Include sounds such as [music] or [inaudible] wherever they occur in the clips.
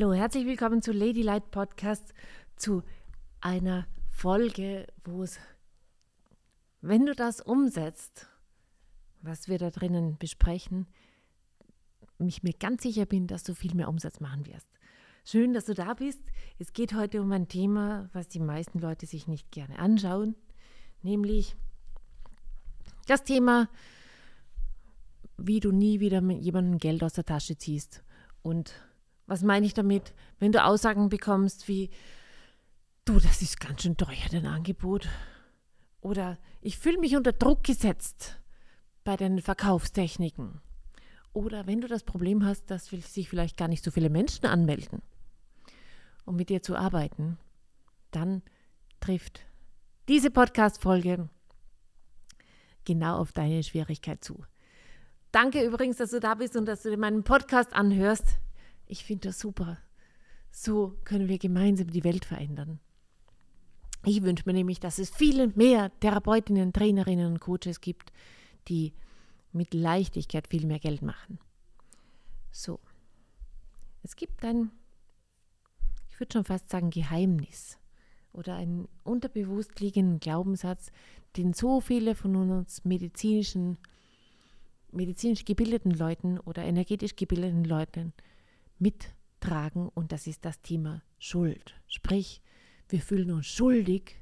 Hallo, herzlich willkommen zu Ladylite Podcast, zu einer Folge, wo es, wenn du das umsetzt, was wir da drinnen besprechen, mich mir ganz sicher bin, dass du viel mehr Umsatz machen wirst. Schön, dass du da bist. Es geht heute um ein Thema, was die meisten Leute sich nicht gerne anschauen, nämlich das Thema, wie du nie wieder mit jemandem Geld aus der Tasche ziehst und was meine ich damit? Wenn du Aussagen bekommst wie, du, das ist ganz schön teuer, dein Angebot. Oder ich fühle mich unter Druck gesetzt bei den Verkaufstechniken. Oder wenn du das Problem hast, dass sich vielleicht gar nicht so viele Menschen anmelden, um mit dir zu arbeiten, dann trifft diese Podcast-Folge genau auf deine Schwierigkeit zu. Danke übrigens, dass du da bist und dass du dir meinen Podcast anhörst. Ich finde das super. So können wir gemeinsam die Welt verändern. Ich wünsche mir nämlich, dass es viele mehr Therapeutinnen, Trainerinnen und Coaches gibt, die mit Leichtigkeit viel mehr Geld machen. So. Es gibt ein, ich würde schon fast sagen, Geheimnis oder einen unterbewusst liegenden Glaubenssatz, den so viele von uns medizinischen, medizinisch gebildeten Leuten oder energetisch gebildeten Leuten mittragen und das ist das Thema Schuld. Sprich, wir fühlen uns schuldig,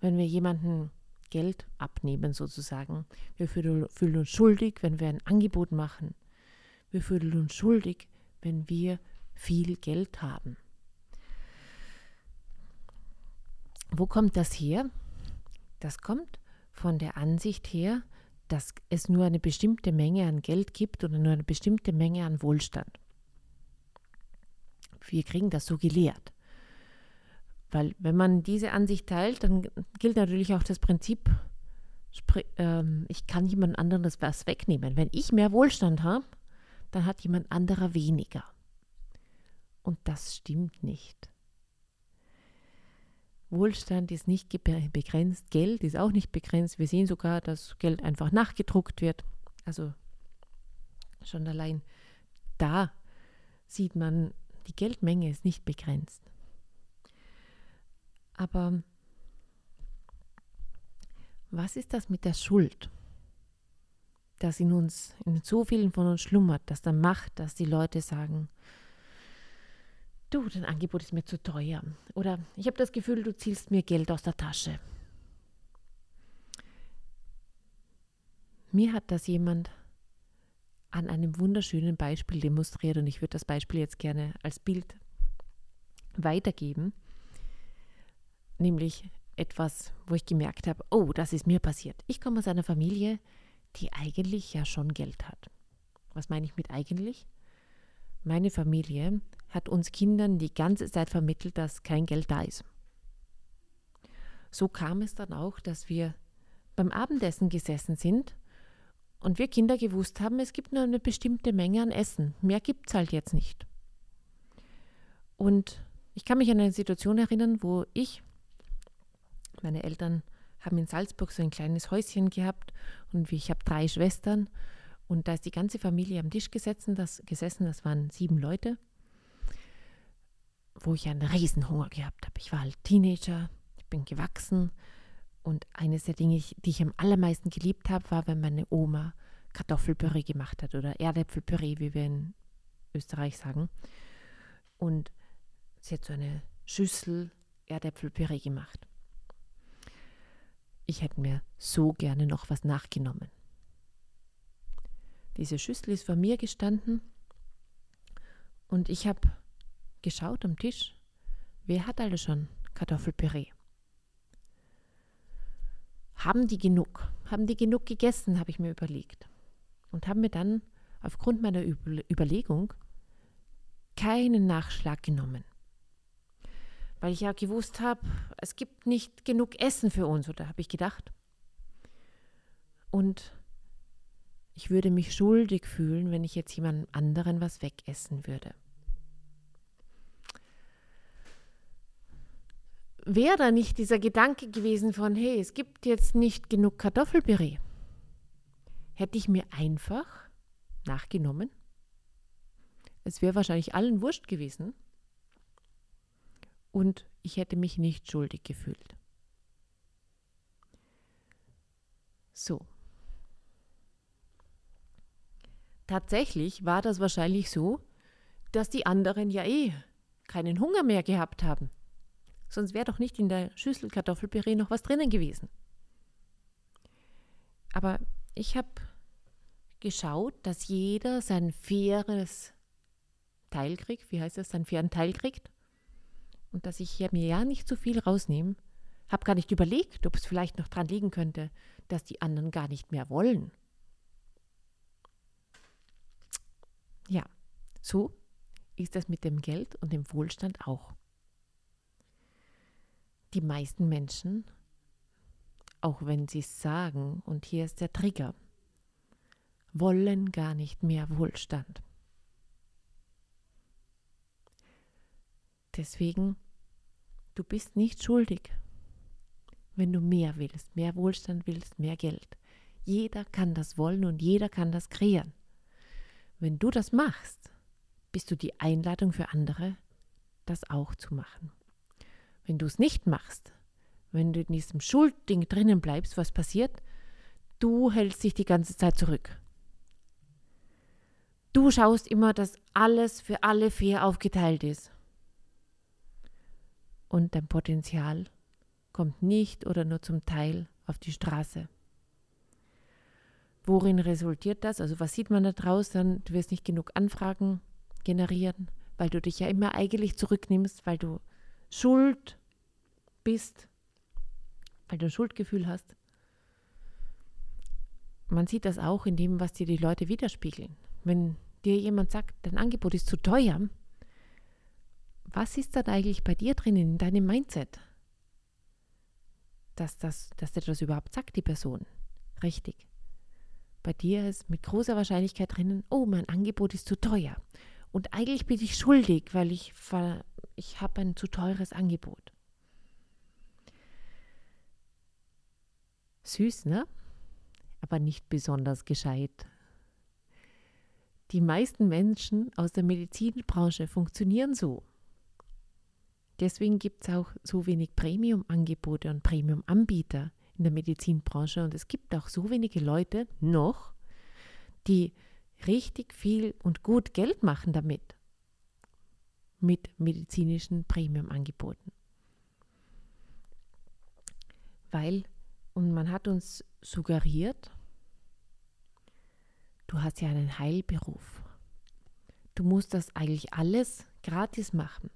wenn wir jemanden Geld abnehmen sozusagen. Wir fühlen uns schuldig, wenn wir ein Angebot machen. Wir fühlen uns schuldig, wenn wir viel Geld haben. Wo kommt das her? Das kommt von der Ansicht her, dass es nur eine bestimmte Menge an Geld gibt oder nur eine bestimmte Menge an Wohlstand wir kriegen das so gelehrt. Weil wenn man diese Ansicht teilt, dann gilt natürlich auch das Prinzip, ähm, ich kann jemand anderes was wegnehmen. Wenn ich mehr Wohlstand habe, dann hat jemand anderer weniger. Und das stimmt nicht. Wohlstand ist nicht begrenzt, Geld ist auch nicht begrenzt. Wir sehen sogar, dass Geld einfach nachgedruckt wird. Also schon allein da sieht man, die Geldmenge ist nicht begrenzt. Aber was ist das mit der Schuld, das in uns, in so vielen von uns schlummert, das dann macht, dass die Leute sagen, du, dein Angebot ist mir zu teuer. Oder ich habe das Gefühl, du zielst mir Geld aus der Tasche. Mir hat das jemand an einem wunderschönen Beispiel demonstriert und ich würde das Beispiel jetzt gerne als Bild weitergeben, nämlich etwas, wo ich gemerkt habe, oh, das ist mir passiert. Ich komme aus einer Familie, die eigentlich ja schon Geld hat. Was meine ich mit eigentlich? Meine Familie hat uns Kindern die ganze Zeit vermittelt, dass kein Geld da ist. So kam es dann auch, dass wir beim Abendessen gesessen sind und wir Kinder gewusst haben, es gibt nur eine bestimmte Menge an Essen. Mehr gibt es halt jetzt nicht. Und ich kann mich an eine Situation erinnern, wo ich, meine Eltern haben in Salzburg so ein kleines Häuschen gehabt und ich habe drei Schwestern und da ist die ganze Familie am Tisch gesessen, das, gesessen, das waren sieben Leute, wo ich einen Riesenhunger gehabt habe. Ich war halt Teenager, ich bin gewachsen und eines der Dinge, die ich am allermeisten geliebt habe, war, wenn meine Oma Kartoffelpüree gemacht hat oder Erdäpfelpüree, wie wir in Österreich sagen. Und sie hat so eine Schüssel Erdäpfelpüree gemacht. Ich hätte mir so gerne noch was nachgenommen. Diese Schüssel ist vor mir gestanden und ich habe geschaut am Tisch, wer hat alle schon Kartoffelpüree? Haben die genug? Haben die genug gegessen, habe ich mir überlegt. Und habe mir dann aufgrund meiner Überlegung keinen Nachschlag genommen. Weil ich ja gewusst habe, es gibt nicht genug Essen für uns, oder habe ich gedacht. Und ich würde mich schuldig fühlen, wenn ich jetzt jemand anderen was wegessen würde. Wäre da nicht dieser Gedanke gewesen von, hey, es gibt jetzt nicht genug Kartoffelpüree, hätte ich mir einfach nachgenommen. Es wäre wahrscheinlich allen wurscht gewesen, und ich hätte mich nicht schuldig gefühlt. So. Tatsächlich war das wahrscheinlich so, dass die anderen ja eh keinen Hunger mehr gehabt haben. Sonst wäre doch nicht in der Schüssel Kartoffelpüree noch was drinnen gewesen. Aber ich habe geschaut, dass jeder sein faires Teil kriegt. Wie heißt das? Seinen fairen Teil kriegt. Und dass ich hier mir ja nicht zu viel rausnehme. Habe gar nicht überlegt, ob es vielleicht noch dran liegen könnte, dass die anderen gar nicht mehr wollen. Ja, so ist das mit dem Geld und dem Wohlstand auch. Die meisten Menschen, auch wenn sie es sagen, und hier ist der Trigger, wollen gar nicht mehr Wohlstand. Deswegen, du bist nicht schuldig, wenn du mehr willst, mehr Wohlstand willst, mehr Geld. Jeder kann das wollen und jeder kann das kreieren. Wenn du das machst, bist du die Einladung für andere, das auch zu machen. Wenn du es nicht machst, wenn du in diesem Schuldding drinnen bleibst, was passiert? Du hältst dich die ganze Zeit zurück. Du schaust immer, dass alles für alle fair aufgeteilt ist. Und dein Potenzial kommt nicht oder nur zum Teil auf die Straße. Worin resultiert das? Also was sieht man da draußen? Du wirst nicht genug Anfragen generieren, weil du dich ja immer eigentlich zurücknimmst, weil du schuld bist, weil du ein Schuldgefühl hast. Man sieht das auch in dem, was dir die Leute widerspiegeln. Wenn dir jemand sagt, dein Angebot ist zu teuer, was ist dann eigentlich bei dir drinnen in deinem Mindset? Dass, das, dass dir das überhaupt sagt, die Person. Richtig. Bei dir ist mit großer Wahrscheinlichkeit drinnen, oh, mein Angebot ist zu teuer. Und eigentlich bin ich schuldig, weil ich, ich habe ein zu teures Angebot. Süß, ne? Aber nicht besonders gescheit. Die meisten Menschen aus der Medizinbranche funktionieren so. Deswegen gibt es auch so wenig Premium-Angebote und Premium-Anbieter in der Medizinbranche. Und es gibt auch so wenige Leute noch, die richtig viel und gut Geld machen damit. Mit medizinischen Premium-Angeboten. Weil, und man hat uns suggeriert, du hast ja einen Heilberuf. Du musst das eigentlich alles gratis machen.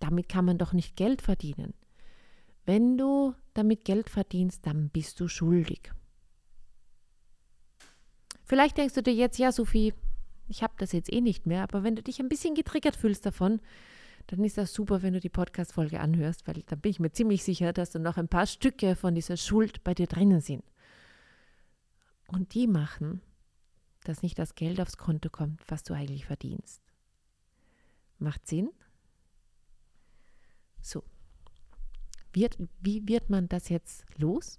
Damit kann man doch nicht Geld verdienen. Wenn du damit Geld verdienst, dann bist du schuldig. Vielleicht denkst du dir jetzt, ja, Sophie, ich habe das jetzt eh nicht mehr, aber wenn du dich ein bisschen getriggert fühlst davon, dann ist das super, wenn du die Podcast-Folge anhörst, weil dann bin ich mir ziemlich sicher, dass da noch ein paar Stücke von dieser Schuld bei dir drinnen sind. Und die machen, dass nicht das Geld aufs Konto kommt, was du eigentlich verdienst. Macht Sinn? So. Wird, wie wird man das jetzt los?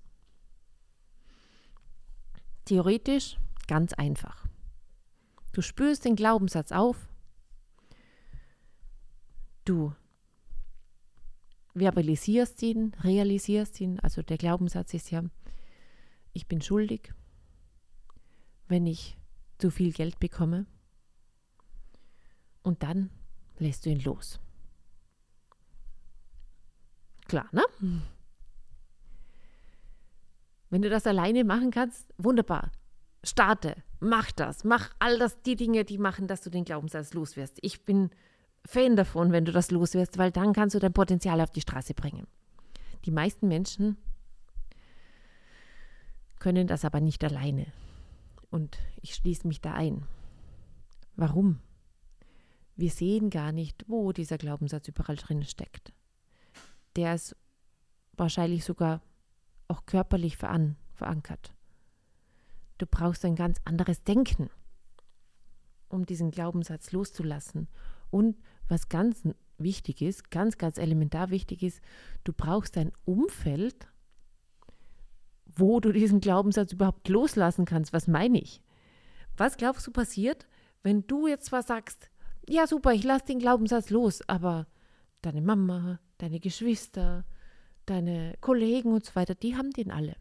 Theoretisch ganz einfach. Du spürst den Glaubenssatz auf. Du verbalisierst ihn, realisierst ihn. Also der Glaubenssatz ist ja, ich bin schuldig, wenn ich zu viel Geld bekomme. Und dann lässt du ihn los. Klar, ne? Wenn du das alleine machen kannst, wunderbar. Starte, mach das, mach all das, die Dinge, die machen, dass du den Glaubenssatz loswirst. Ich bin Fan davon, wenn du das loswirst, weil dann kannst du dein Potenzial auf die Straße bringen. Die meisten Menschen können das aber nicht alleine. Und ich schließe mich da ein. Warum? Wir sehen gar nicht, wo dieser Glaubenssatz überall drin steckt der ist wahrscheinlich sogar auch körperlich veran verankert. Du brauchst ein ganz anderes Denken, um diesen Glaubenssatz loszulassen. Und was ganz wichtig ist, ganz, ganz elementar wichtig ist, du brauchst ein Umfeld, wo du diesen Glaubenssatz überhaupt loslassen kannst. Was meine ich? Was glaubst du passiert, wenn du jetzt zwar sagst, ja super, ich lasse den Glaubenssatz los, aber deine Mama, deine Geschwister, deine Kollegen und so weiter, die haben den alle.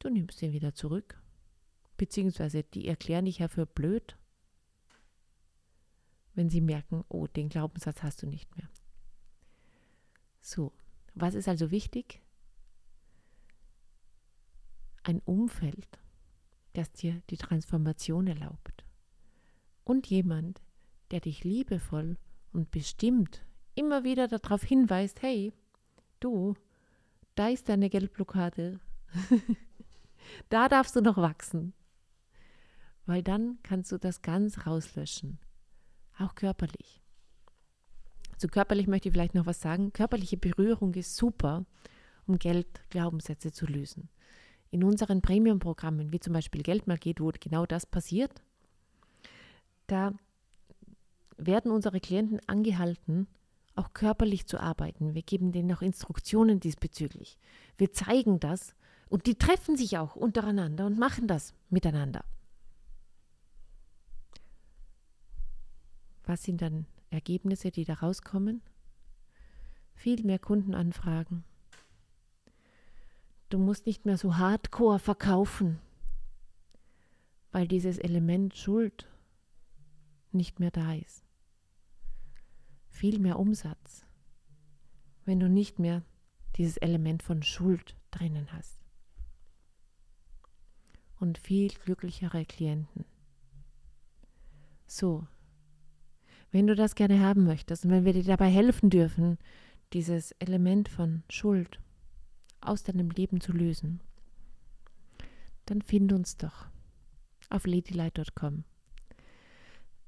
Du nimmst den wieder zurück, beziehungsweise die erklären dich ja für blöd, wenn sie merken, oh, den Glaubenssatz hast du nicht mehr. So, was ist also wichtig? Ein Umfeld, das dir die Transformation erlaubt. Und jemand, der dich liebevoll und bestimmt immer wieder darauf hinweist, hey, du, da ist deine Geldblockade. [laughs] da darfst du noch wachsen. Weil dann kannst du das ganz rauslöschen. Auch körperlich. Zu körperlich möchte ich vielleicht noch was sagen. Körperliche Berührung ist super, um Geld-Glaubenssätze zu lösen. In unseren Premium-Programmen, wie zum Beispiel Geld mal geht, wo genau das passiert, da werden unsere Klienten angehalten, auch körperlich zu arbeiten. Wir geben denen auch Instruktionen diesbezüglich. Wir zeigen das und die treffen sich auch untereinander und machen das miteinander. Was sind dann Ergebnisse, die da rauskommen? Viel mehr Kundenanfragen. Du musst nicht mehr so hardcore verkaufen, weil dieses Element Schuld nicht mehr da ist. Viel mehr Umsatz, wenn du nicht mehr dieses Element von Schuld drinnen hast. Und viel glücklichere Klienten. So, wenn du das gerne haben möchtest und wenn wir dir dabei helfen dürfen, dieses Element von Schuld aus deinem Leben zu lösen, dann find uns doch auf ladylight.com.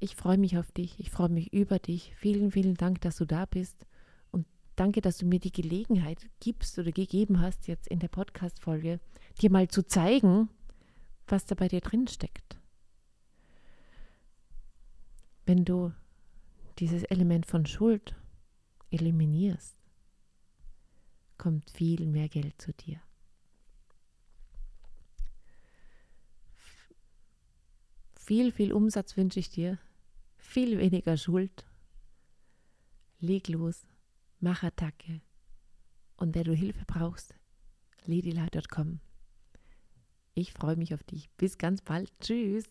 Ich freue mich auf dich, ich freue mich über dich. Vielen, vielen Dank, dass du da bist und danke, dass du mir die Gelegenheit gibst oder gegeben hast, jetzt in der Podcast-Folge, dir mal zu zeigen, was da bei dir drin steckt. Wenn du dieses Element von Schuld eliminierst, kommt viel mehr Geld zu dir. Viel, viel Umsatz wünsche ich dir viel weniger Schuld. Leg los, mach Attacke. Und wenn du Hilfe brauchst, ladylight.com. Ich freue mich auf dich. Bis ganz bald. Tschüss.